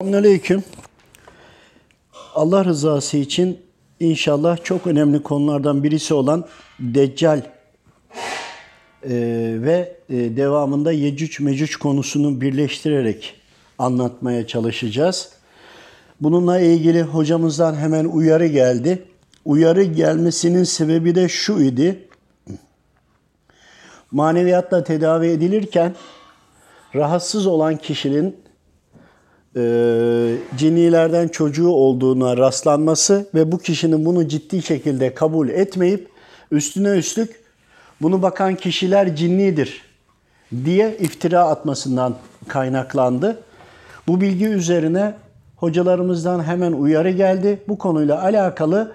Selamünaleyküm. Allah rızası için inşallah çok önemli konulardan birisi olan Deccal e, ve e, devamında Yecüc Mecüc konusunu birleştirerek anlatmaya çalışacağız. Bununla ilgili hocamızdan hemen uyarı geldi. Uyarı gelmesinin sebebi de şu idi. Maneviyatla tedavi edilirken rahatsız olan kişinin e, cinnilerden çocuğu olduğuna rastlanması ve bu kişinin bunu ciddi şekilde kabul etmeyip üstüne üstlük bunu bakan kişiler cinnidir diye iftira atmasından kaynaklandı. Bu bilgi üzerine hocalarımızdan hemen uyarı geldi. Bu konuyla alakalı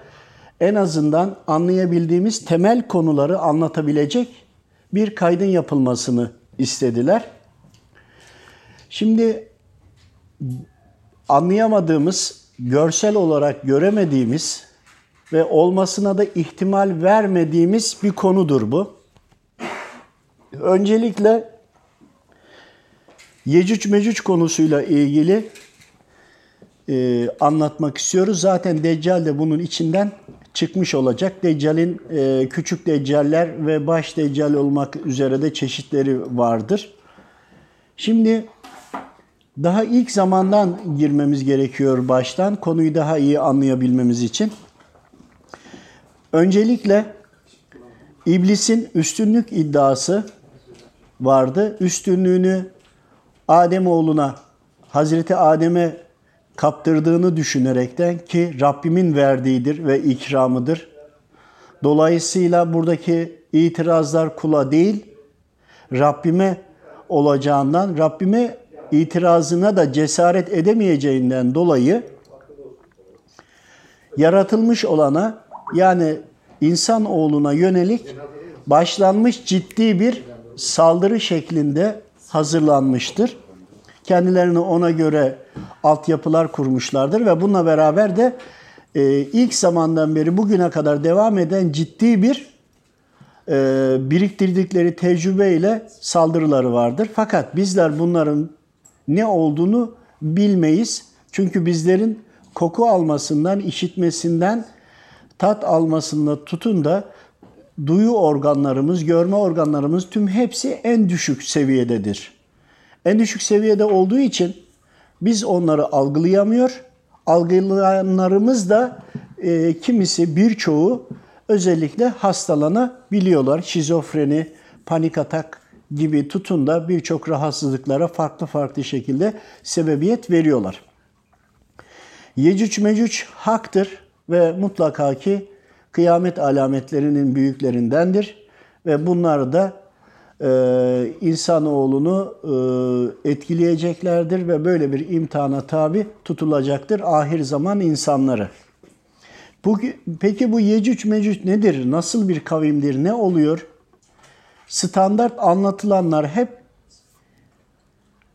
en azından anlayabildiğimiz temel konuları anlatabilecek bir kaydın yapılmasını istediler. Şimdi anlayamadığımız, görsel olarak göremediğimiz ve olmasına da ihtimal vermediğimiz bir konudur bu. Öncelikle Yecüc Mecüc konusuyla ilgili e, anlatmak istiyoruz. Zaten Deccal de bunun içinden çıkmış olacak. Deccal'in e, küçük deccaller ve baş deccal olmak üzere de çeşitleri vardır. Şimdi daha ilk zamandan girmemiz gerekiyor baştan konuyu daha iyi anlayabilmemiz için. Öncelikle iblisin üstünlük iddiası vardı. Üstünlüğünü Adem oğluna Hazreti Adem'e kaptırdığını düşünerekten ki Rabbimin verdiğidir ve ikramıdır. Dolayısıyla buradaki itirazlar kula değil, Rabbime olacağından, Rabbime itirazına da cesaret edemeyeceğinden dolayı yaratılmış olana yani insan oğluna yönelik başlanmış ciddi bir saldırı şeklinde hazırlanmıştır. Kendilerini ona göre altyapılar kurmuşlardır ve bununla beraber de e, ilk zamandan beri bugüne kadar devam eden ciddi bir e, biriktirdikleri tecrübeyle saldırıları vardır. Fakat bizler bunların ne olduğunu bilmeyiz. Çünkü bizlerin koku almasından, işitmesinden, tat almasında tutun da duyu organlarımız, görme organlarımız tüm hepsi en düşük seviyededir. En düşük seviyede olduğu için biz onları algılayamıyor. Algılayanlarımız da e, kimisi birçoğu özellikle hastalanabiliyorlar. Şizofreni, panik atak gibi tutun da birçok rahatsızlıklara farklı farklı şekilde sebebiyet veriyorlar. Yecüc mecüc haktır ve mutlaka ki kıyamet alametlerinin büyüklerindendir ve bunlar da e, insanoğlunu e, etkileyeceklerdir ve böyle bir imtihana tabi tutulacaktır ahir zaman insanları. Bu, peki bu Yecüc Mecüc nedir? Nasıl bir kavimdir? Ne oluyor? Standart anlatılanlar hep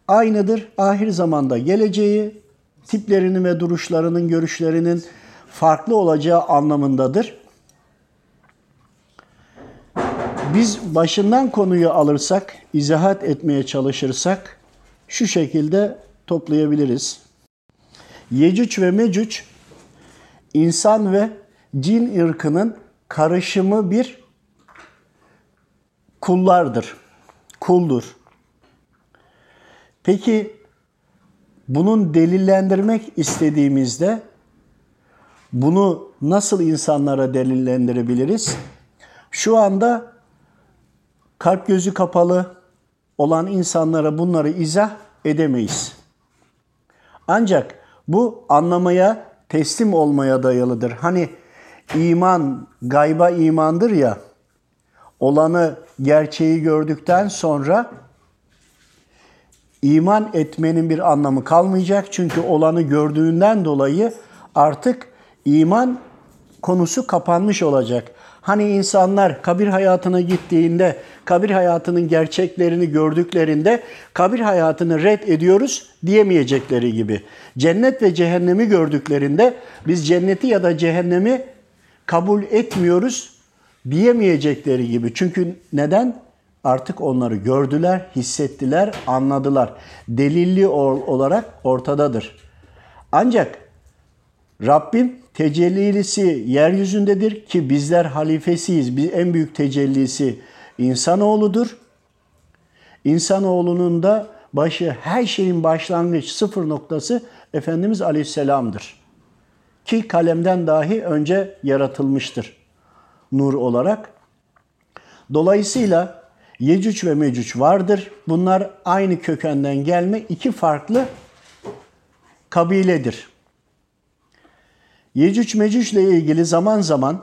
aynıdır. Ahir zamanda geleceği, tiplerinin ve duruşlarının, görüşlerinin farklı olacağı anlamındadır. Biz başından konuyu alırsak, izahat etmeye çalışırsak şu şekilde toplayabiliriz. Yecüc ve Mecüc insan ve cin ırkının karışımı bir kullardır. Kuldur. Peki bunun delillendirmek istediğimizde bunu nasıl insanlara delillendirebiliriz? Şu anda kalp gözü kapalı olan insanlara bunları izah edemeyiz. Ancak bu anlamaya, teslim olmaya dayalıdır. Hani iman, gayba imandır ya, olanı, gerçeği gördükten sonra iman etmenin bir anlamı kalmayacak. Çünkü olanı gördüğünden dolayı artık iman konusu kapanmış olacak. Hani insanlar kabir hayatına gittiğinde, kabir hayatının gerçeklerini gördüklerinde kabir hayatını red ediyoruz diyemeyecekleri gibi. Cennet ve cehennemi gördüklerinde biz cenneti ya da cehennemi kabul etmiyoruz diyemeyecekleri gibi. Çünkü neden? Artık onları gördüler, hissettiler, anladılar. Delilli olarak ortadadır. Ancak Rabbim tecellisi yeryüzündedir ki bizler halifesiyiz. Bir en büyük tecellisi insanoğludur. İnsanoğlunun da başı her şeyin başlangıç sıfır noktası Efendimiz Aleyhisselam'dır. Ki kalemden dahi önce yaratılmıştır nur olarak. Dolayısıyla Yecüc ve Mecüc vardır. Bunlar aynı kökenden gelme iki farklı kabiledir. Yecüc Mecüc ile ilgili zaman zaman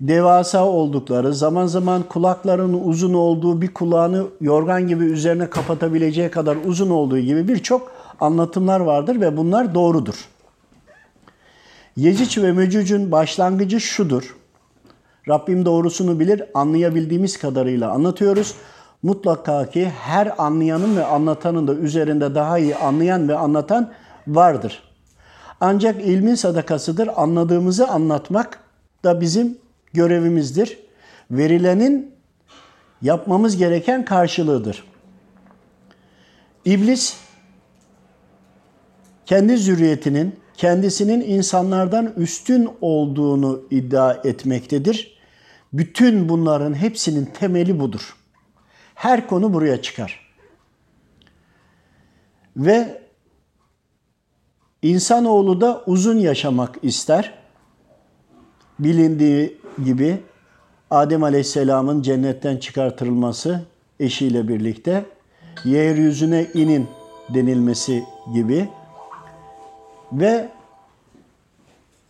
devasa oldukları, zaman zaman kulaklarının uzun olduğu, bir kulağını yorgan gibi üzerine kapatabileceği kadar uzun olduğu gibi birçok anlatımlar vardır ve bunlar doğrudur. Yecüc ve Mecüc'ün başlangıcı şudur. Rabbim doğrusunu bilir, anlayabildiğimiz kadarıyla anlatıyoruz. Mutlaka ki her anlayanın ve anlatanın da üzerinde daha iyi anlayan ve anlatan vardır. Ancak ilmin sadakasıdır. Anladığımızı anlatmak da bizim görevimizdir. Verilenin yapmamız gereken karşılığıdır. İblis kendi zürriyetinin kendisinin insanlardan üstün olduğunu iddia etmektedir. Bütün bunların hepsinin temeli budur. Her konu buraya çıkar. Ve insanoğlu da uzun yaşamak ister. Bilindiği gibi Adem Aleyhisselam'ın cennetten çıkartılması eşiyle birlikte yeryüzüne inin denilmesi gibi ve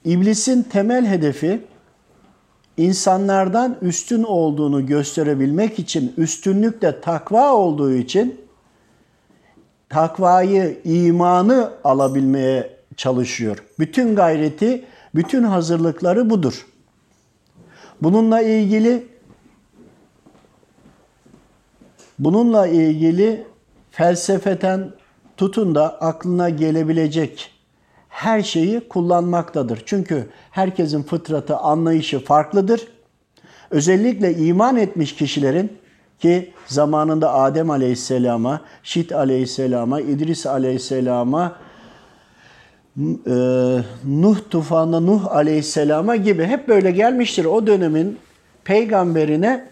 iblisin temel hedefi insanlardan üstün olduğunu gösterebilmek için, üstünlük de takva olduğu için takvayı, imanı alabilmeye çalışıyor. Bütün gayreti, bütün hazırlıkları budur. Bununla ilgili bununla ilgili felsefeten tutun da aklına gelebilecek her şeyi kullanmaktadır. Çünkü herkesin fıtratı, anlayışı farklıdır. Özellikle iman etmiş kişilerin ki zamanında Adem Aleyhisselam'a, Şit Aleyhisselam'a, İdris Aleyhisselam'a, e, Nuh tufanında Nuh Aleyhisselam'a gibi hep böyle gelmiştir. O dönemin peygamberine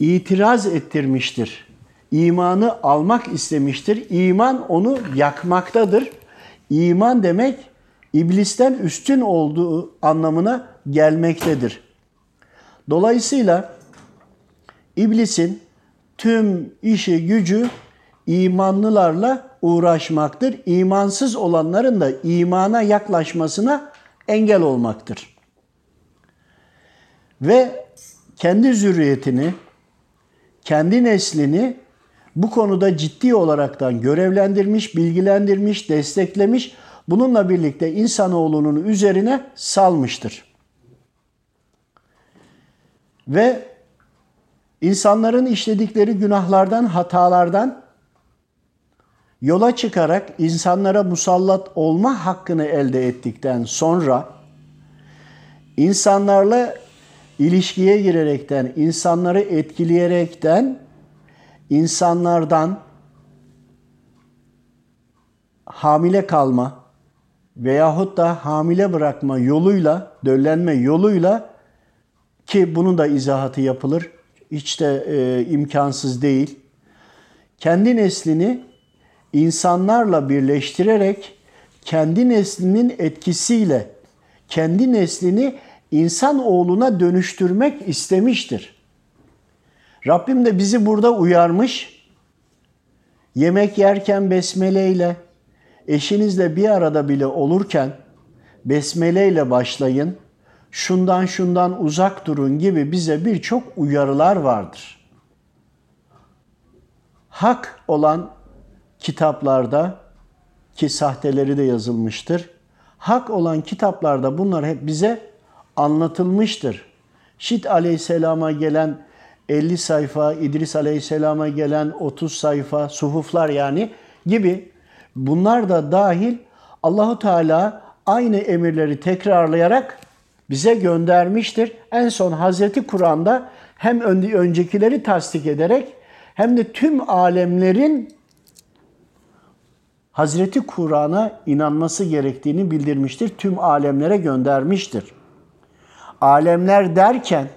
itiraz ettirmiştir. İmanı almak istemiştir. İman onu yakmaktadır. İman demek iblisten üstün olduğu anlamına gelmektedir. Dolayısıyla iblisin tüm işi gücü imanlılarla uğraşmaktır. İmansız olanların da imana yaklaşmasına engel olmaktır. Ve kendi zürriyetini, kendi neslini bu konuda ciddi olaraktan görevlendirmiş, bilgilendirmiş, desteklemiş. Bununla birlikte insanoğlunun üzerine salmıştır. Ve insanların işledikleri günahlardan, hatalardan yola çıkarak insanlara musallat olma hakkını elde ettikten sonra insanlarla ilişkiye girerekten, insanları etkileyerekten insanlardan hamile kalma veyahut da hamile bırakma yoluyla, döllenme yoluyla ki bunun da izahatı yapılır. Hiç de e, imkansız değil. Kendi neslini insanlarla birleştirerek kendi neslinin etkisiyle kendi neslini insan oğluna dönüştürmek istemiştir. Rabbim de bizi burada uyarmış. Yemek yerken besmele ile, eşinizle bir arada bile olurken besmele ile başlayın. Şundan şundan uzak durun gibi bize birçok uyarılar vardır. Hak olan kitaplarda ki sahteleri de yazılmıştır. Hak olan kitaplarda bunlar hep bize anlatılmıştır. Şit aleyhisselama gelen 50 sayfa, İdris Aleyhisselam'a gelen 30 sayfa, suhuflar yani gibi bunlar da dahil Allahu Teala aynı emirleri tekrarlayarak bize göndermiştir. En son Hazreti Kur'an'da hem öncekileri tasdik ederek hem de tüm alemlerin Hazreti Kur'an'a inanması gerektiğini bildirmiştir. Tüm alemlere göndermiştir. Alemler derken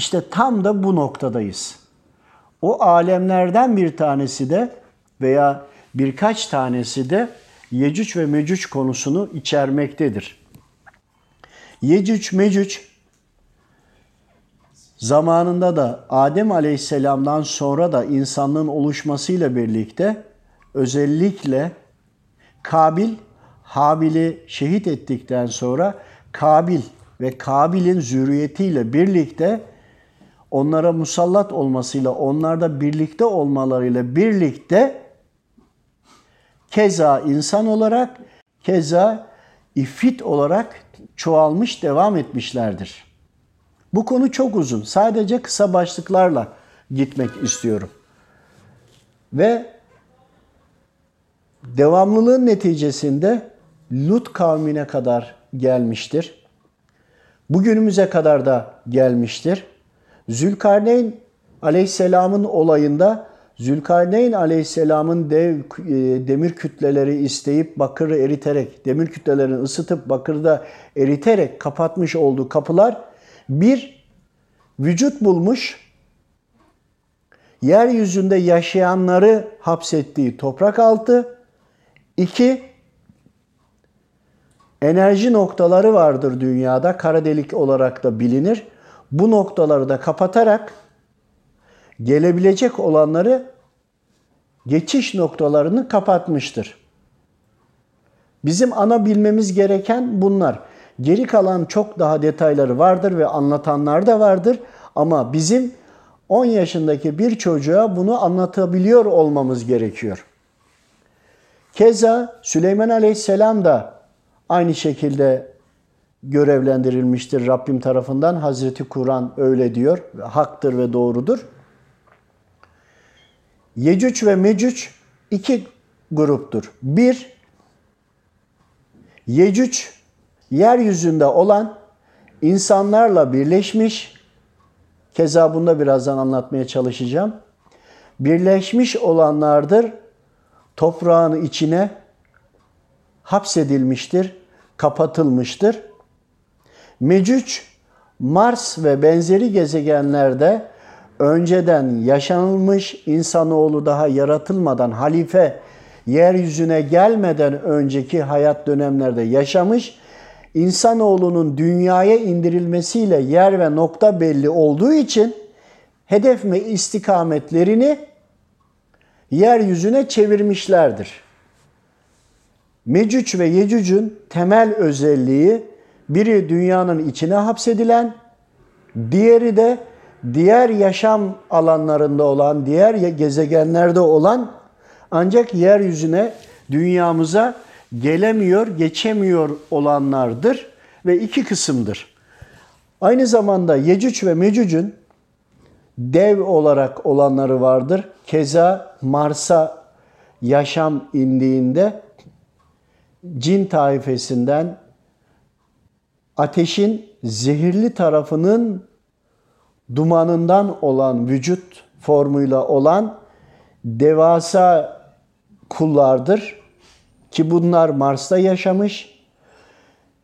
işte tam da bu noktadayız. O alemlerden bir tanesi de veya birkaç tanesi de Yecüc ve Mecüc konusunu içermektedir. Yecüc Mecüc zamanında da Adem Aleyhisselam'dan sonra da insanlığın oluşmasıyla birlikte özellikle Kabil Habil'i şehit ettikten sonra Kabil ve Kabil'in zürriyetiyle birlikte onlara musallat olmasıyla, onlarda birlikte olmalarıyla birlikte keza insan olarak, keza ifrit olarak çoğalmış, devam etmişlerdir. Bu konu çok uzun. Sadece kısa başlıklarla gitmek istiyorum. Ve devamlılığın neticesinde Lut kavmine kadar gelmiştir. Bugünümüze kadar da gelmiştir. Zülkarneyn aleyhisselamın olayında Zülkarneyn aleyhisselamın dev e, demir kütleleri isteyip bakırı eriterek, demir kütlelerini ısıtıp bakırda eriterek kapatmış olduğu kapılar bir vücut bulmuş, yeryüzünde yaşayanları hapsettiği toprak altı, iki enerji noktaları vardır dünyada, kara delik olarak da bilinir. Bu noktaları da kapatarak gelebilecek olanları geçiş noktalarını kapatmıştır. Bizim ana bilmemiz gereken bunlar. Geri kalan çok daha detayları vardır ve anlatanlar da vardır. Ama bizim 10 yaşındaki bir çocuğa bunu anlatabiliyor olmamız gerekiyor. Keza Süleyman Aleyhisselam da aynı şekilde görevlendirilmiştir Rabbim tarafından. Hazreti Kur'an öyle diyor. Haktır ve doğrudur. Yecüc ve Mecüc iki gruptur. Bir, Yecüc yeryüzünde olan insanlarla birleşmiş, keza bunda birazdan anlatmaya çalışacağım. Birleşmiş olanlardır, toprağın içine hapsedilmiştir, kapatılmıştır. Mecüc, Mars ve benzeri gezegenlerde önceden yaşanılmış insanoğlu daha yaratılmadan halife yeryüzüne gelmeden önceki hayat dönemlerde yaşamış insanoğlunun dünyaya indirilmesiyle yer ve nokta belli olduğu için hedef ve istikametlerini yeryüzüne çevirmişlerdir. Mecüc ve Yecüc'ün temel özelliği biri dünyanın içine hapsedilen, diğeri de diğer yaşam alanlarında olan, diğer gezegenlerde olan ancak yeryüzüne, dünyamıza gelemiyor, geçemiyor olanlardır ve iki kısımdır. Aynı zamanda Yecüc ve Mecüc'ün dev olarak olanları vardır. Keza Mars'a yaşam indiğinde cin taifesinden ateşin zehirli tarafının dumanından olan vücut formuyla olan devasa kullardır ki bunlar Mars'ta yaşamış.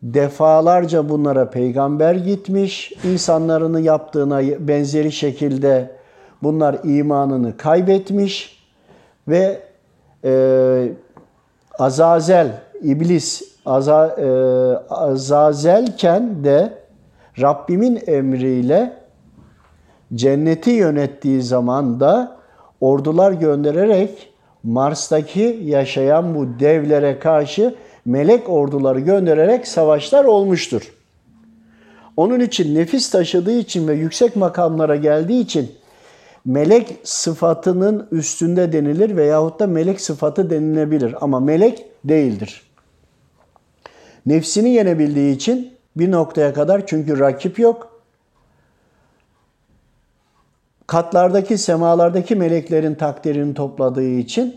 Defalarca bunlara peygamber gitmiş. insanlarını yaptığına benzeri şekilde bunlar imanını kaybetmiş ve e, Azazel, iblis Aza, e, Azazelken de Rabbimin emriyle cenneti yönettiği zaman da ordular göndererek Mars'taki yaşayan bu devlere karşı melek orduları göndererek savaşlar olmuştur. Onun için nefis taşıdığı için ve yüksek makamlara geldiği için melek sıfatının üstünde denilir veyahut da melek sıfatı denilebilir ama melek değildir. Nefsini yenebildiği için bir noktaya kadar çünkü rakip yok katlardaki, semalardaki meleklerin takdirini topladığı için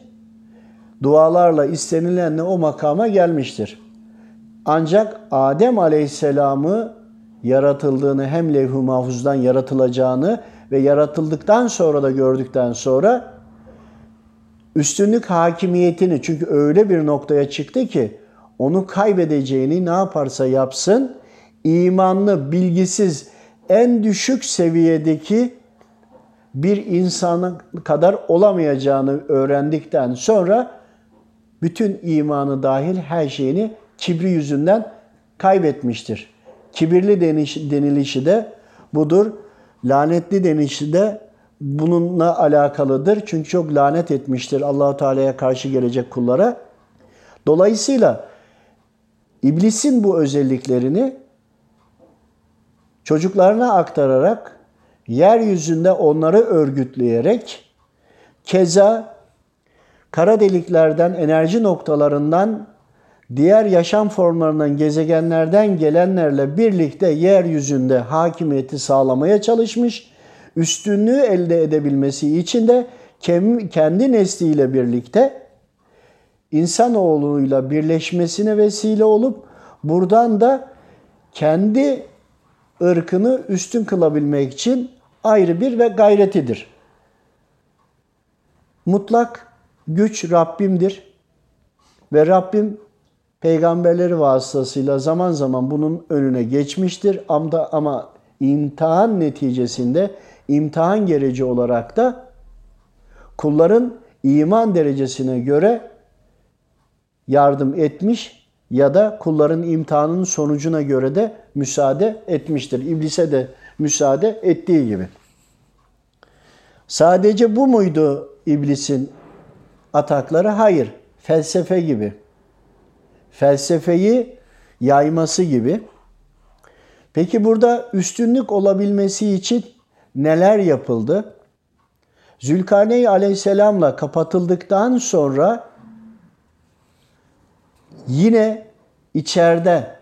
dualarla istenilenle o makama gelmiştir. Ancak Adem Aleyhisselam'ı yaratıldığını hem levh-i mahfuzdan yaratılacağını ve yaratıldıktan sonra da gördükten sonra üstünlük hakimiyetini çünkü öyle bir noktaya çıktı ki onu kaybedeceğini ne yaparsa yapsın imanlı, bilgisiz, en düşük seviyedeki bir insana kadar olamayacağını öğrendikten sonra bütün imanı dahil her şeyini kibri yüzünden kaybetmiştir. Kibirli denilişi de budur. Lanetli denilişi de bununla alakalıdır. Çünkü çok lanet etmiştir Allahu Teala'ya karşı gelecek kullara. Dolayısıyla iblisin bu özelliklerini çocuklarına aktararak yeryüzünde onları örgütleyerek keza kara deliklerden, enerji noktalarından, diğer yaşam formlarından, gezegenlerden gelenlerle birlikte yeryüzünde hakimiyeti sağlamaya çalışmış. Üstünlüğü elde edebilmesi için de kendi nesliyle birlikte insanoğluyla birleşmesine vesile olup buradan da kendi ırkını üstün kılabilmek için ayrı bir ve gayretidir. Mutlak güç Rabbimdir. Ve Rabbim peygamberleri vasıtasıyla zaman zaman bunun önüne geçmiştir. Ama, ama imtihan neticesinde imtihan gereci olarak da kulların iman derecesine göre yardım etmiş ya da kulların imtihanının sonucuna göre de müsaade etmiştir. İblise de müsaade ettiği gibi. Sadece bu muydu iblisin atakları? Hayır. Felsefe gibi. Felsefeyi yayması gibi. Peki burada üstünlük olabilmesi için neler yapıldı? Zülkarneyn aleyhisselamla kapatıldıktan sonra yine içeride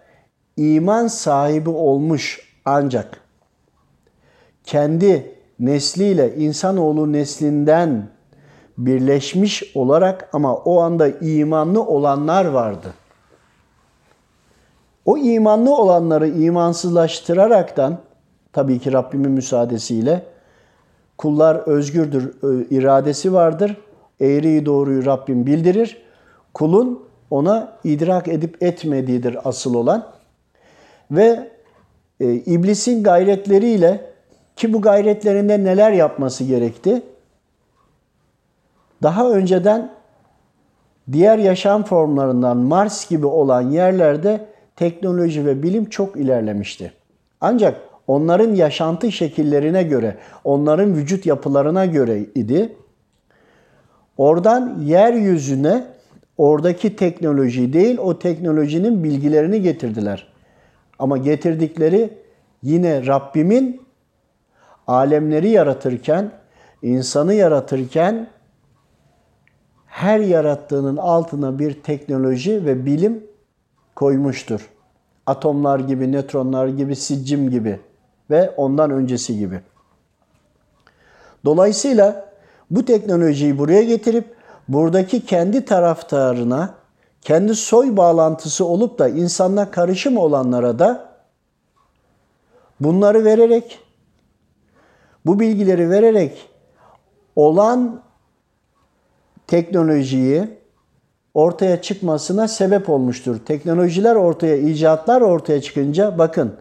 iman sahibi olmuş ancak kendi nesliyle insanoğlu neslinden birleşmiş olarak ama o anda imanlı olanlar vardı. O imanlı olanları imansızlaştıraraktan tabii ki Rabbimin müsaadesiyle kullar özgürdür, iradesi vardır. Eğriyi doğruyu Rabbim bildirir. Kulun ona idrak edip etmediğidir asıl olan. Ve e, iblisin gayretleriyle ki bu gayretlerinde neler yapması gerekti? Daha önceden diğer yaşam formlarından Mars gibi olan yerlerde teknoloji ve bilim çok ilerlemişti. Ancak onların yaşantı şekillerine göre, onların vücut yapılarına göre idi. Oradan yeryüzüne oradaki teknoloji değil, o teknolojinin bilgilerini getirdiler. Ama getirdikleri yine Rabbimin alemleri yaratırken, insanı yaratırken her yarattığının altına bir teknoloji ve bilim koymuştur. Atomlar gibi, nötronlar gibi, siccim gibi ve ondan öncesi gibi. Dolayısıyla bu teknolojiyi buraya getirip buradaki kendi taraftarına, kendi soy bağlantısı olup da insanla karışım olanlara da bunları vererek, bu bilgileri vererek olan teknolojiyi ortaya çıkmasına sebep olmuştur. Teknolojiler ortaya, icatlar ortaya çıkınca bakın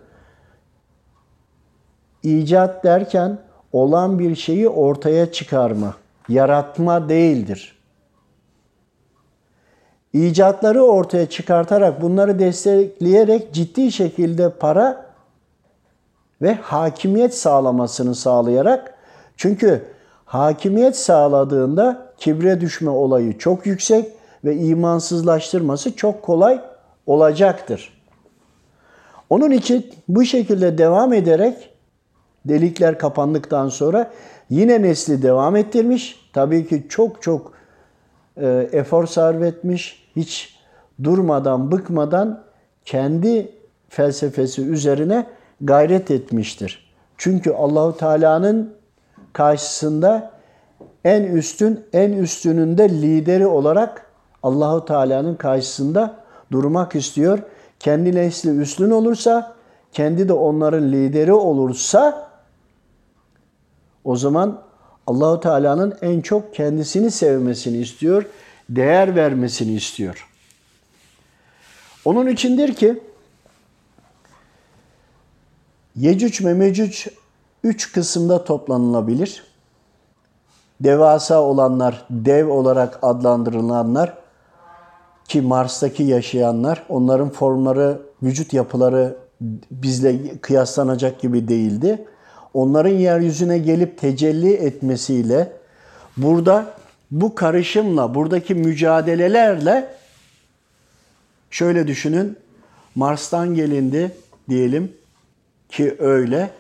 icat derken olan bir şeyi ortaya çıkarma, yaratma değildir. İcatları ortaya çıkartarak bunları destekleyerek ciddi şekilde para ve hakimiyet sağlamasını sağlayarak çünkü hakimiyet sağladığında kibre düşme olayı çok yüksek ve imansızlaştırması çok kolay olacaktır. Onun için bu şekilde devam ederek delikler kapandıktan sonra yine nesli devam ettirmiş. Tabii ki çok çok e, efor sarf etmiş. Hiç durmadan, bıkmadan kendi felsefesi üzerine gayret etmiştir. Çünkü Allahu Teala'nın karşısında en üstün, en üstününde lideri olarak Allahu Teala'nın karşısında durmak istiyor. Kendi nesli üstün olursa, kendi de onların lideri olursa o zaman Allahu Teala'nın en çok kendisini sevmesini istiyor, değer vermesini istiyor. Onun içindir ki Yecüc ve Mecüc üç kısımda toplanılabilir. Devasa olanlar, dev olarak adlandırılanlar ki Mars'taki yaşayanlar, onların formları, vücut yapıları bizle kıyaslanacak gibi değildi. Onların yeryüzüne gelip tecelli etmesiyle burada bu karışımla, buradaki mücadelelerle şöyle düşünün. Mars'tan gelindi diyelim ki öyle.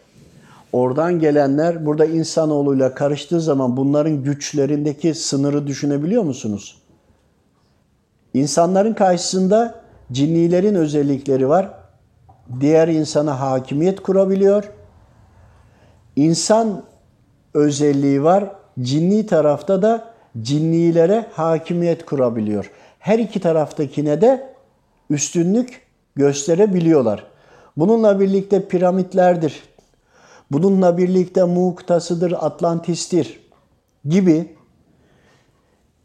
Oradan gelenler burada insanoğluyla karıştığı zaman bunların güçlerindeki sınırı düşünebiliyor musunuz? İnsanların karşısında cinnilerin özellikleri var. Diğer insana hakimiyet kurabiliyor. İnsan özelliği var. Cinni tarafta da cinnilere hakimiyet kurabiliyor. Her iki taraftakine de üstünlük gösterebiliyorlar. Bununla birlikte piramitlerdir. Bununla birlikte Muğtasıdır, Atlantis'tir gibi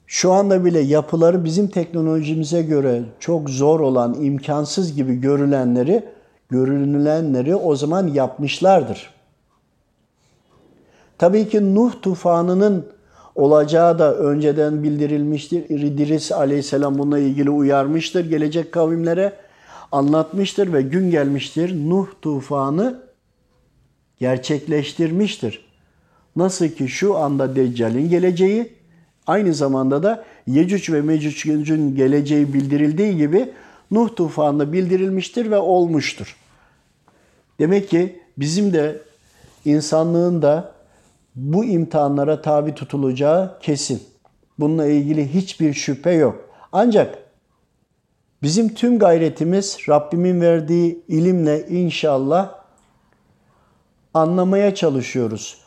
şu anda bile yapıları bizim teknolojimize göre çok zor olan, imkansız gibi görülenleri, görünülenleri o zaman yapmışlardır. Tabii ki Nuh tufanının olacağı da önceden bildirilmiştir. İdris aleyhisselam bununla ilgili uyarmıştır. Gelecek kavimlere anlatmıştır ve gün gelmiştir. Nuh tufanı gerçekleştirmiştir. Nasıl ki şu anda Deccal'in geleceği, aynı zamanda da Yecüc ve Mecüc'ün geleceği bildirildiği gibi Nuh tufanı bildirilmiştir ve olmuştur. Demek ki bizim de insanlığın da bu imtihanlara tabi tutulacağı kesin. Bununla ilgili hiçbir şüphe yok. Ancak bizim tüm gayretimiz Rabbimin verdiği ilimle inşallah anlamaya çalışıyoruz.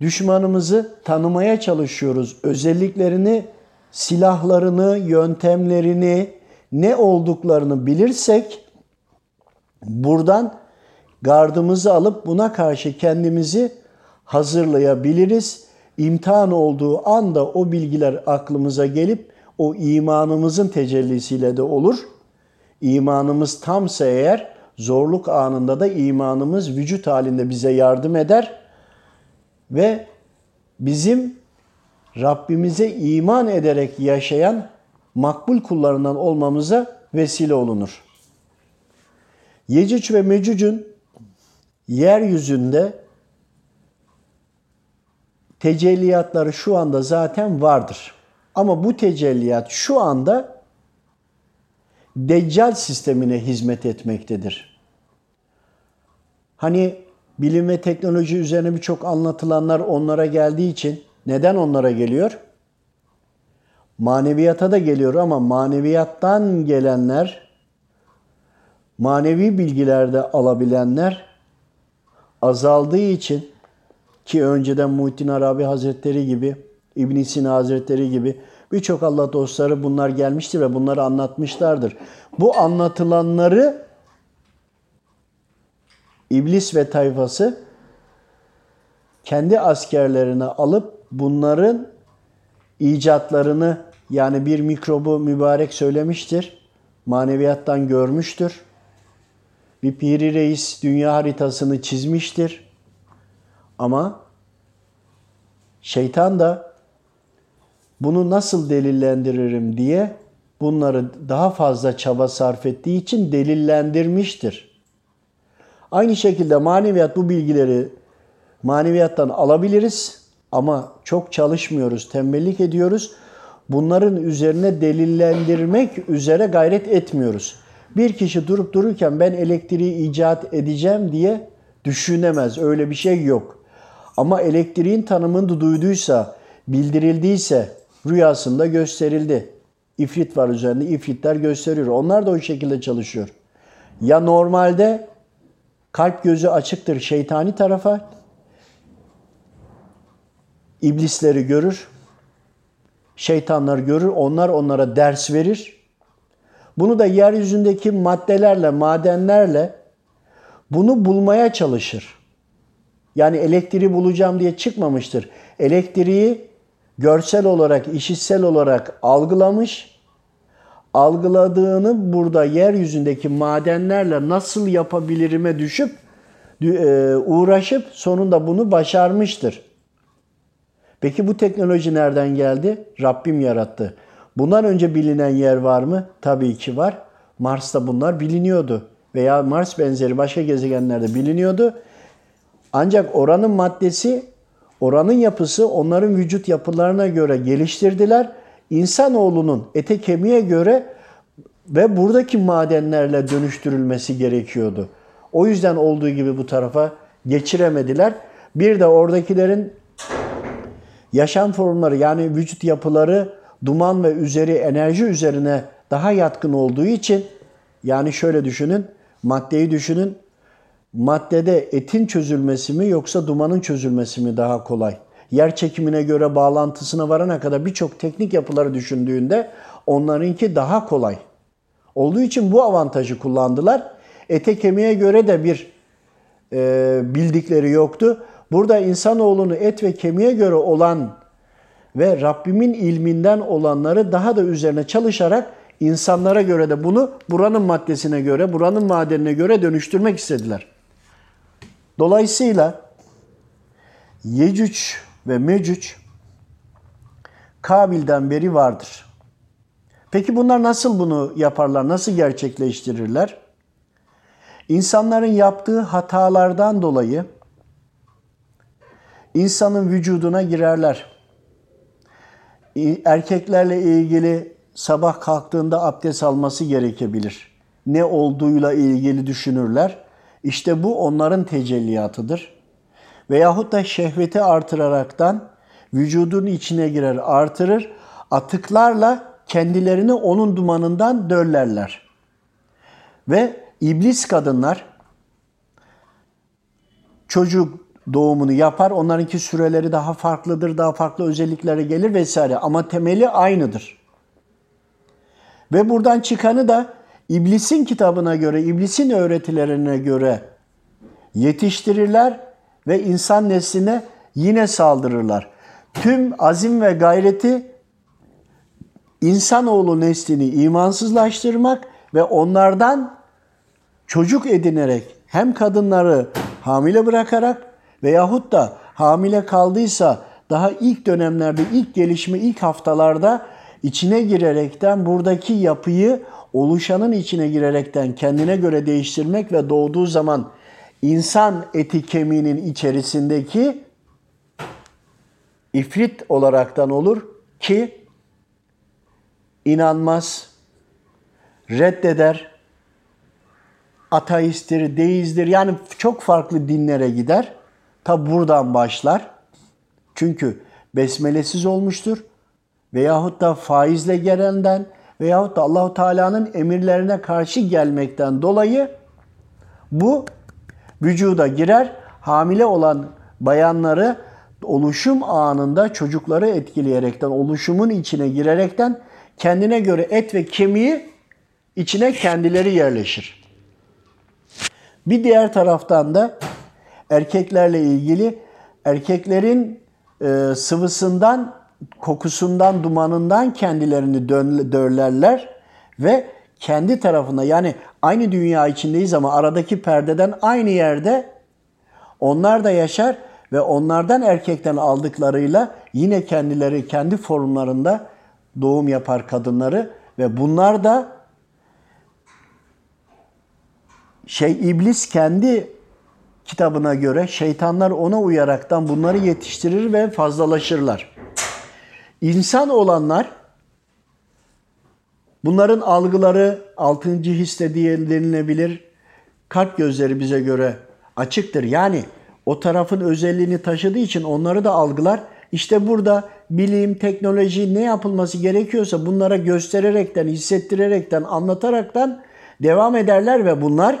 Düşmanımızı tanımaya çalışıyoruz. Özelliklerini, silahlarını, yöntemlerini, ne olduklarını bilirsek buradan gardımızı alıp buna karşı kendimizi hazırlayabiliriz. İmtihan olduğu anda o bilgiler aklımıza gelip o imanımızın tecellisiyle de olur. İmanımız tamsa eğer zorluk anında da imanımız vücut halinde bize yardım eder ve bizim Rabbimize iman ederek yaşayan makbul kullarından olmamıza vesile olunur. Yecüc ve Mecüc'ün yeryüzünde tecelliyatları şu anda zaten vardır. Ama bu tecelliyat şu anda Deccal sistemine hizmet etmektedir. Hani bilim ve teknoloji üzerine birçok anlatılanlar onlara geldiği için neden onlara geliyor? Maneviyata da geliyor ama maneviyattan gelenler, manevi bilgilerde alabilenler azaldığı için ki önceden Muhittin Arabi Hazretleri gibi, İbn Sina Hazretleri gibi birçok Allah dostları bunlar gelmiştir ve bunları anlatmışlardır. Bu anlatılanları İblis ve tayfası kendi askerlerine alıp bunların icatlarını yani bir mikrobu mübarek söylemiştir. Maneviyattan görmüştür. Bir piri reis dünya haritasını çizmiştir. Ama şeytan da bunu nasıl delillendiririm diye bunları daha fazla çaba sarf ettiği için delillendirmiştir. Aynı şekilde maneviyat bu bilgileri maneviyattan alabiliriz ama çok çalışmıyoruz, tembellik ediyoruz. Bunların üzerine delillendirmek üzere gayret etmiyoruz. Bir kişi durup dururken ben elektriği icat edeceğim diye düşünemez. Öyle bir şey yok. Ama elektriğin tanımını duyduysa, bildirildiyse rüyasında gösterildi. İfrit var üzerinde, ifritler gösteriyor. Onlar da o şekilde çalışıyor. Ya normalde kalp gözü açıktır şeytani tarafa, iblisleri görür, şeytanlar görür, onlar onlara ders verir. Bunu da yeryüzündeki maddelerle, madenlerle bunu bulmaya çalışır. Yani elektriği bulacağım diye çıkmamıştır. elektriği görsel olarak, işitsel olarak algılamış. Algıladığını burada yeryüzündeki madenlerle nasıl yapabilirime düşüp e, uğraşıp sonunda bunu başarmıştır. Peki bu teknoloji nereden geldi? Rabbim yarattı. Bundan önce bilinen yer var mı? Tabii ki var. Mars'ta bunlar biliniyordu. Veya Mars benzeri başka gezegenlerde biliniyordu. Ancak oranın maddesi, oranın yapısı onların vücut yapılarına göre geliştirdiler. İnsanoğlunun ete kemiğe göre ve buradaki madenlerle dönüştürülmesi gerekiyordu. O yüzden olduğu gibi bu tarafa geçiremediler. Bir de oradakilerin yaşam formları yani vücut yapıları duman ve üzeri enerji üzerine daha yatkın olduğu için yani şöyle düşünün, maddeyi düşünün. Maddede etin çözülmesi mi yoksa dumanın çözülmesi mi daha kolay? Yer çekimine göre bağlantısına varana kadar birçok teknik yapıları düşündüğünde onlarınki daha kolay. Olduğu için bu avantajı kullandılar. Ete kemiğe göre de bir e, bildikleri yoktu. Burada insanoğlunu et ve kemiğe göre olan ve Rabbimin ilminden olanları daha da üzerine çalışarak insanlara göre de bunu buranın maddesine göre, buranın madenine göre dönüştürmek istediler. Dolayısıyla Yecüc ve Mecüc Kabil'den beri vardır. Peki bunlar nasıl bunu yaparlar, nasıl gerçekleştirirler? İnsanların yaptığı hatalardan dolayı insanın vücuduna girerler. Erkeklerle ilgili sabah kalktığında abdest alması gerekebilir. Ne olduğuyla ilgili düşünürler. İşte bu onların tecelliyatıdır. Veyahut da şehveti artıraraktan vücudun içine girer, artırır. Atıklarla kendilerini onun dumanından döllerler. Ve iblis kadınlar çocuk doğumunu yapar. Onlarınki süreleri daha farklıdır, daha farklı özelliklere gelir vesaire. Ama temeli aynıdır. Ve buradan çıkanı da iblisin kitabına göre, iblisin öğretilerine göre yetiştirirler ve insan nesline yine saldırırlar. Tüm azim ve gayreti insanoğlu neslini imansızlaştırmak ve onlardan çocuk edinerek hem kadınları hamile bırakarak veyahut da hamile kaldıysa daha ilk dönemlerde, ilk gelişme, ilk haftalarda içine girerekten buradaki yapıyı oluşanın içine girerekten kendine göre değiştirmek ve doğduğu zaman insan eti kemiğinin içerisindeki ifrit olaraktan olur ki inanmaz, reddeder, ateisttir, deizdir yani çok farklı dinlere gider. Tabi buradan başlar. Çünkü besmelesiz olmuştur. Veyahut da faizle gelenden veyahut da Allahu Teala'nın emirlerine karşı gelmekten dolayı bu vücuda girer. Hamile olan bayanları oluşum anında çocukları etkileyerekten, oluşumun içine girerekten kendine göre et ve kemiği içine kendileri yerleşir. Bir diğer taraftan da erkeklerle ilgili erkeklerin e, sıvısından, kokusundan, dumanından kendilerini dörlerler ve kendi tarafına yani aynı dünya içindeyiz ama aradaki perdeden aynı yerde onlar da yaşar ve onlardan erkekten aldıklarıyla yine kendileri kendi formlarında doğum yapar kadınları ve bunlar da şey iblis kendi kitabına göre şeytanlar ona uyaraktan bunları yetiştirir ve fazlalaşırlar. İnsan olanlar bunların algıları altıncı hisse diye denilebilir. Kalp gözleri bize göre açıktır. Yani o tarafın özelliğini taşıdığı için onları da algılar. İşte burada bilim, teknoloji ne yapılması gerekiyorsa bunlara göstererekten, hissettirerekten, anlataraktan devam ederler ve bunlar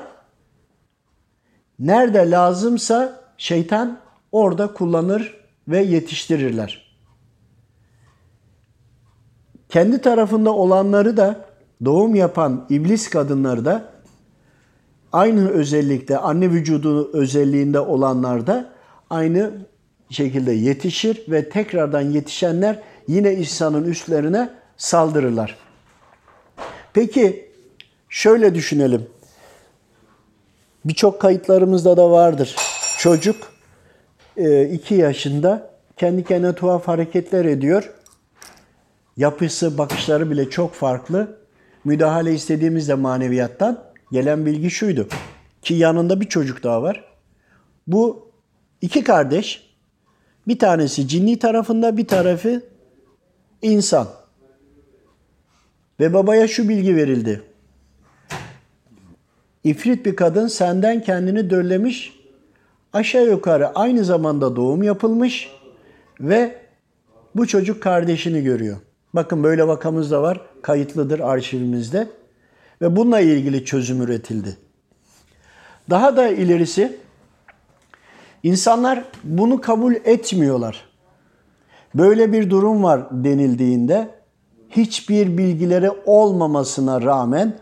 Nerede lazımsa şeytan orada kullanır ve yetiştirirler. Kendi tarafında olanları da doğum yapan iblis kadınları da aynı özellikte anne vücudu özelliğinde olanlar da aynı şekilde yetişir ve tekrardan yetişenler yine İsa'nın üstlerine saldırırlar. Peki şöyle düşünelim. Birçok kayıtlarımızda da vardır. Çocuk 2 e, yaşında kendi kendine tuhaf hareketler ediyor. Yapısı, bakışları bile çok farklı. Müdahale istediğimizde maneviyattan gelen bilgi şuydu. Ki yanında bir çocuk daha var. Bu iki kardeş. Bir tanesi cinni tarafında, bir tarafı insan. Ve babaya şu bilgi verildi. İfrit bir kadın senden kendini döllemiş, aşağı yukarı aynı zamanda doğum yapılmış ve bu çocuk kardeşini görüyor. Bakın böyle vakamız da var, kayıtlıdır arşivimizde ve bununla ilgili çözüm üretildi. Daha da ilerisi insanlar bunu kabul etmiyorlar. Böyle bir durum var denildiğinde hiçbir bilgileri olmamasına rağmen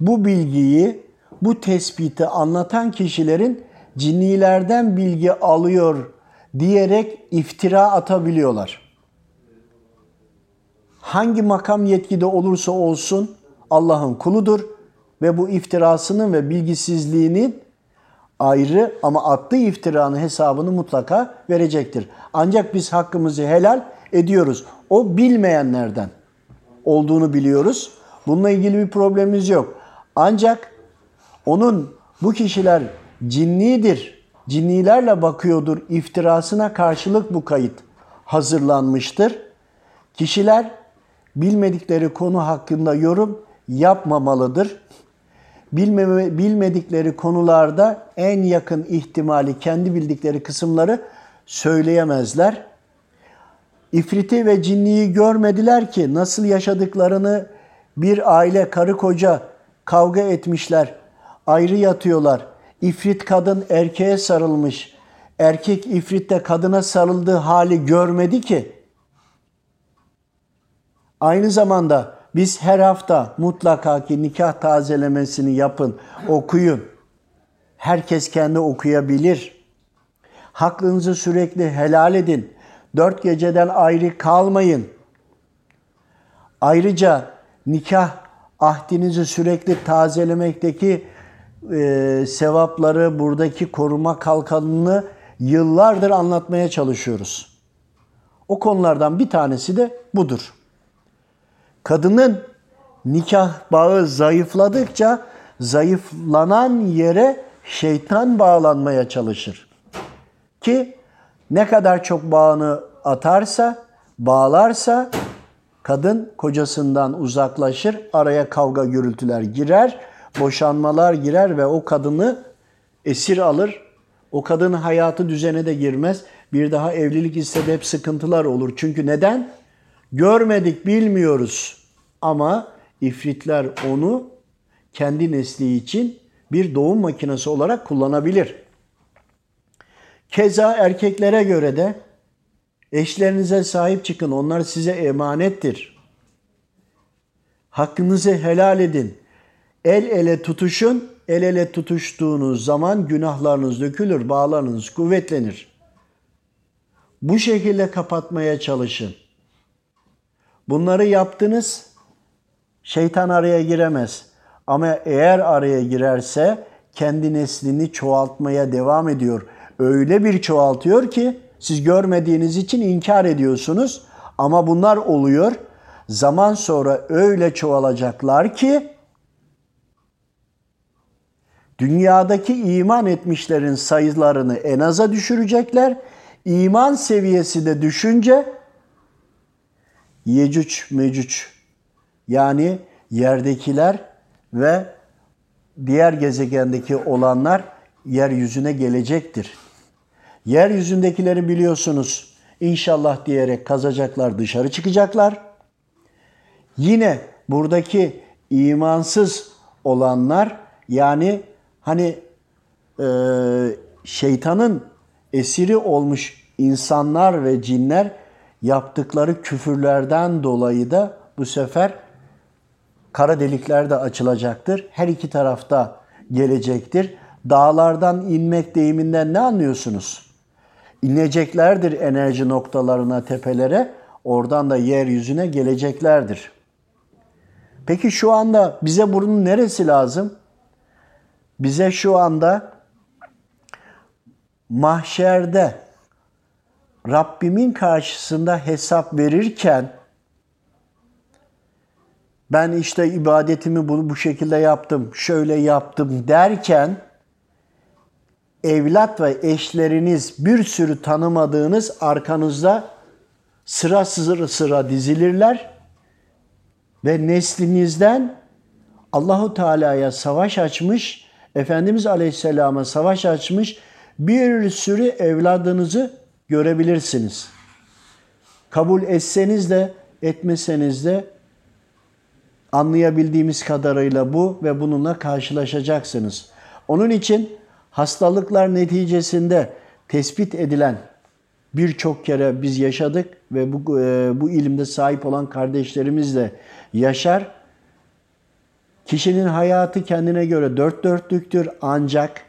bu bilgiyi, bu tespiti anlatan kişilerin cinnilerden bilgi alıyor diyerek iftira atabiliyorlar. Hangi makam yetkide olursa olsun Allah'ın kuludur ve bu iftirasının ve bilgisizliğinin ayrı ama attığı iftiranın hesabını mutlaka verecektir. Ancak biz hakkımızı helal ediyoruz. O bilmeyenlerden olduğunu biliyoruz. Bununla ilgili bir problemimiz yok. Ancak onun bu kişiler cinnidir, cinnilerle bakıyordur iftirasına karşılık bu kayıt hazırlanmıştır. Kişiler bilmedikleri konu hakkında yorum yapmamalıdır. Bilmeme, bilmedikleri konularda en yakın ihtimali kendi bildikleri kısımları söyleyemezler. İfriti ve cinniyi görmediler ki nasıl yaşadıklarını bir aile karı koca kavga etmişler, ayrı yatıyorlar. İfrit kadın erkeğe sarılmış. Erkek ifrit de kadına sarıldığı hali görmedi ki. Aynı zamanda biz her hafta mutlaka ki nikah tazelemesini yapın, okuyun. Herkes kendi okuyabilir. Hakkınızı sürekli helal edin. Dört geceden ayrı kalmayın. Ayrıca nikah ahdinizi sürekli tazelemekteki e, sevapları, buradaki koruma kalkanını yıllardır anlatmaya çalışıyoruz. O konulardan bir tanesi de budur. Kadının nikah bağı zayıfladıkça zayıflanan yere şeytan bağlanmaya çalışır. Ki ne kadar çok bağını atarsa, bağlarsa kadın kocasından uzaklaşır, araya kavga gürültüler girer, boşanmalar girer ve o kadını esir alır. O kadın hayatı düzene de girmez. Bir daha evlilik istedi hep sıkıntılar olur. Çünkü neden? Görmedik, bilmiyoruz. Ama ifritler onu kendi nesli için bir doğum makinesi olarak kullanabilir. Keza erkeklere göre de eşlerinize sahip çıkın. Onlar size emanettir. Hakkınızı helal edin. El ele tutuşun. El ele tutuştuğunuz zaman günahlarınız dökülür, bağlarınız kuvvetlenir. Bu şekilde kapatmaya çalışın. Bunları yaptınız, şeytan araya giremez. Ama eğer araya girerse kendi neslini çoğaltmaya devam ediyor. Öyle bir çoğaltıyor ki siz görmediğiniz için inkar ediyorsunuz ama bunlar oluyor. Zaman sonra öyle çoğalacaklar ki dünyadaki iman etmişlerin sayılarını en aza düşürecekler. İman seviyesi de düşünce Yecüc Mecüc yani yerdekiler ve diğer gezegendeki olanlar yeryüzüne gelecektir. Yeryüzündekileri biliyorsunuz inşallah diyerek kazacaklar, dışarı çıkacaklar. Yine buradaki imansız olanlar yani hani e, şeytanın esiri olmuş insanlar ve cinler yaptıkları küfürlerden dolayı da bu sefer kara delikler de açılacaktır. Her iki tarafta gelecektir. Dağlardan inmek deyiminden ne anlıyorsunuz? ineceklerdir enerji noktalarına, tepelere. Oradan da yeryüzüne geleceklerdir. Peki şu anda bize bunun neresi lazım? Bize şu anda mahşerde Rabbimin karşısında hesap verirken ben işte ibadetimi bu, bu şekilde yaptım, şöyle yaptım derken evlat ve eşleriniz bir sürü tanımadığınız arkanızda sıra sıra sıra dizilirler ve neslinizden Allahu Teala'ya savaş açmış, Efendimiz Aleyhisselam'a savaş açmış bir sürü evladınızı görebilirsiniz. Kabul etseniz de etmeseniz de anlayabildiğimiz kadarıyla bu ve bununla karşılaşacaksınız. Onun için hastalıklar neticesinde tespit edilen birçok kere biz yaşadık ve bu, e, bu ilimde sahip olan kardeşlerimiz de yaşar. Kişinin hayatı kendine göre dört dörtlüktür ancak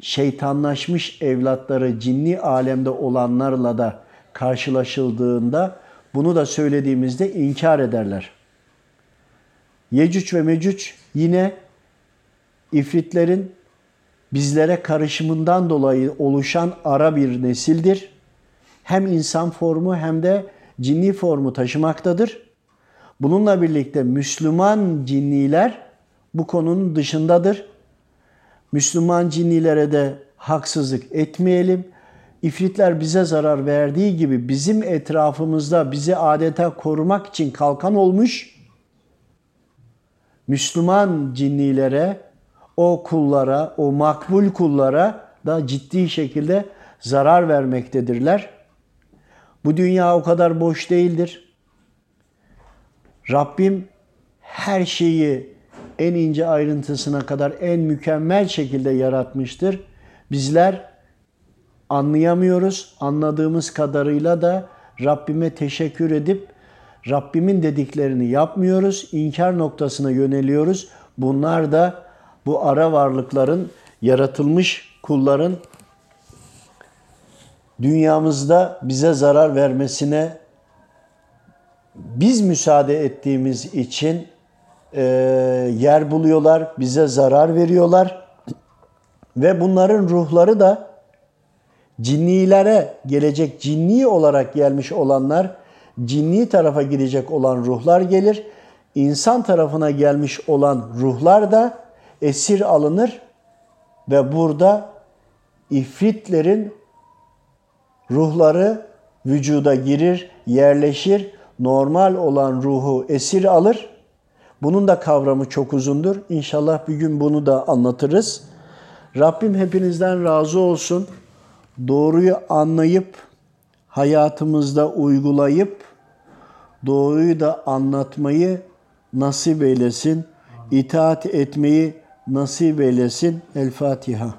şeytanlaşmış evlatları cinni alemde olanlarla da karşılaşıldığında bunu da söylediğimizde inkar ederler. Yecüc ve Mecüc yine ifritlerin bizlere karışımından dolayı oluşan ara bir nesildir. Hem insan formu hem de cinni formu taşımaktadır. Bununla birlikte Müslüman cinniler bu konunun dışındadır. Müslüman cinnilere de haksızlık etmeyelim. İfritler bize zarar verdiği gibi bizim etrafımızda bizi adeta korumak için kalkan olmuş. Müslüman cinnilere, o kullara, o makbul kullara da ciddi şekilde zarar vermektedirler. Bu dünya o kadar boş değildir. Rabbim her şeyi en ince ayrıntısına kadar en mükemmel şekilde yaratmıştır. Bizler anlayamıyoruz. Anladığımız kadarıyla da Rabbime teşekkür edip Rabbimin dediklerini yapmıyoruz. İnkar noktasına yöneliyoruz. Bunlar da bu ara varlıkların yaratılmış kulların dünyamızda bize zarar vermesine biz müsaade ettiğimiz için e, yer buluyorlar, bize zarar veriyorlar ve bunların ruhları da cinnilere gelecek cinni olarak gelmiş olanlar, cinni tarafa gidecek olan ruhlar gelir. İnsan tarafına gelmiş olan ruhlar da esir alınır ve burada ifritlerin ruhları vücuda girir, yerleşir. Normal olan ruhu esir alır. Bunun da kavramı çok uzundur. İnşallah bir gün bunu da anlatırız. Rabbim hepinizden razı olsun. Doğruyu anlayıp hayatımızda uygulayıp doğruyu da anlatmayı nasip eylesin. İtaat etmeyi nasip eylesin. El Fatiha.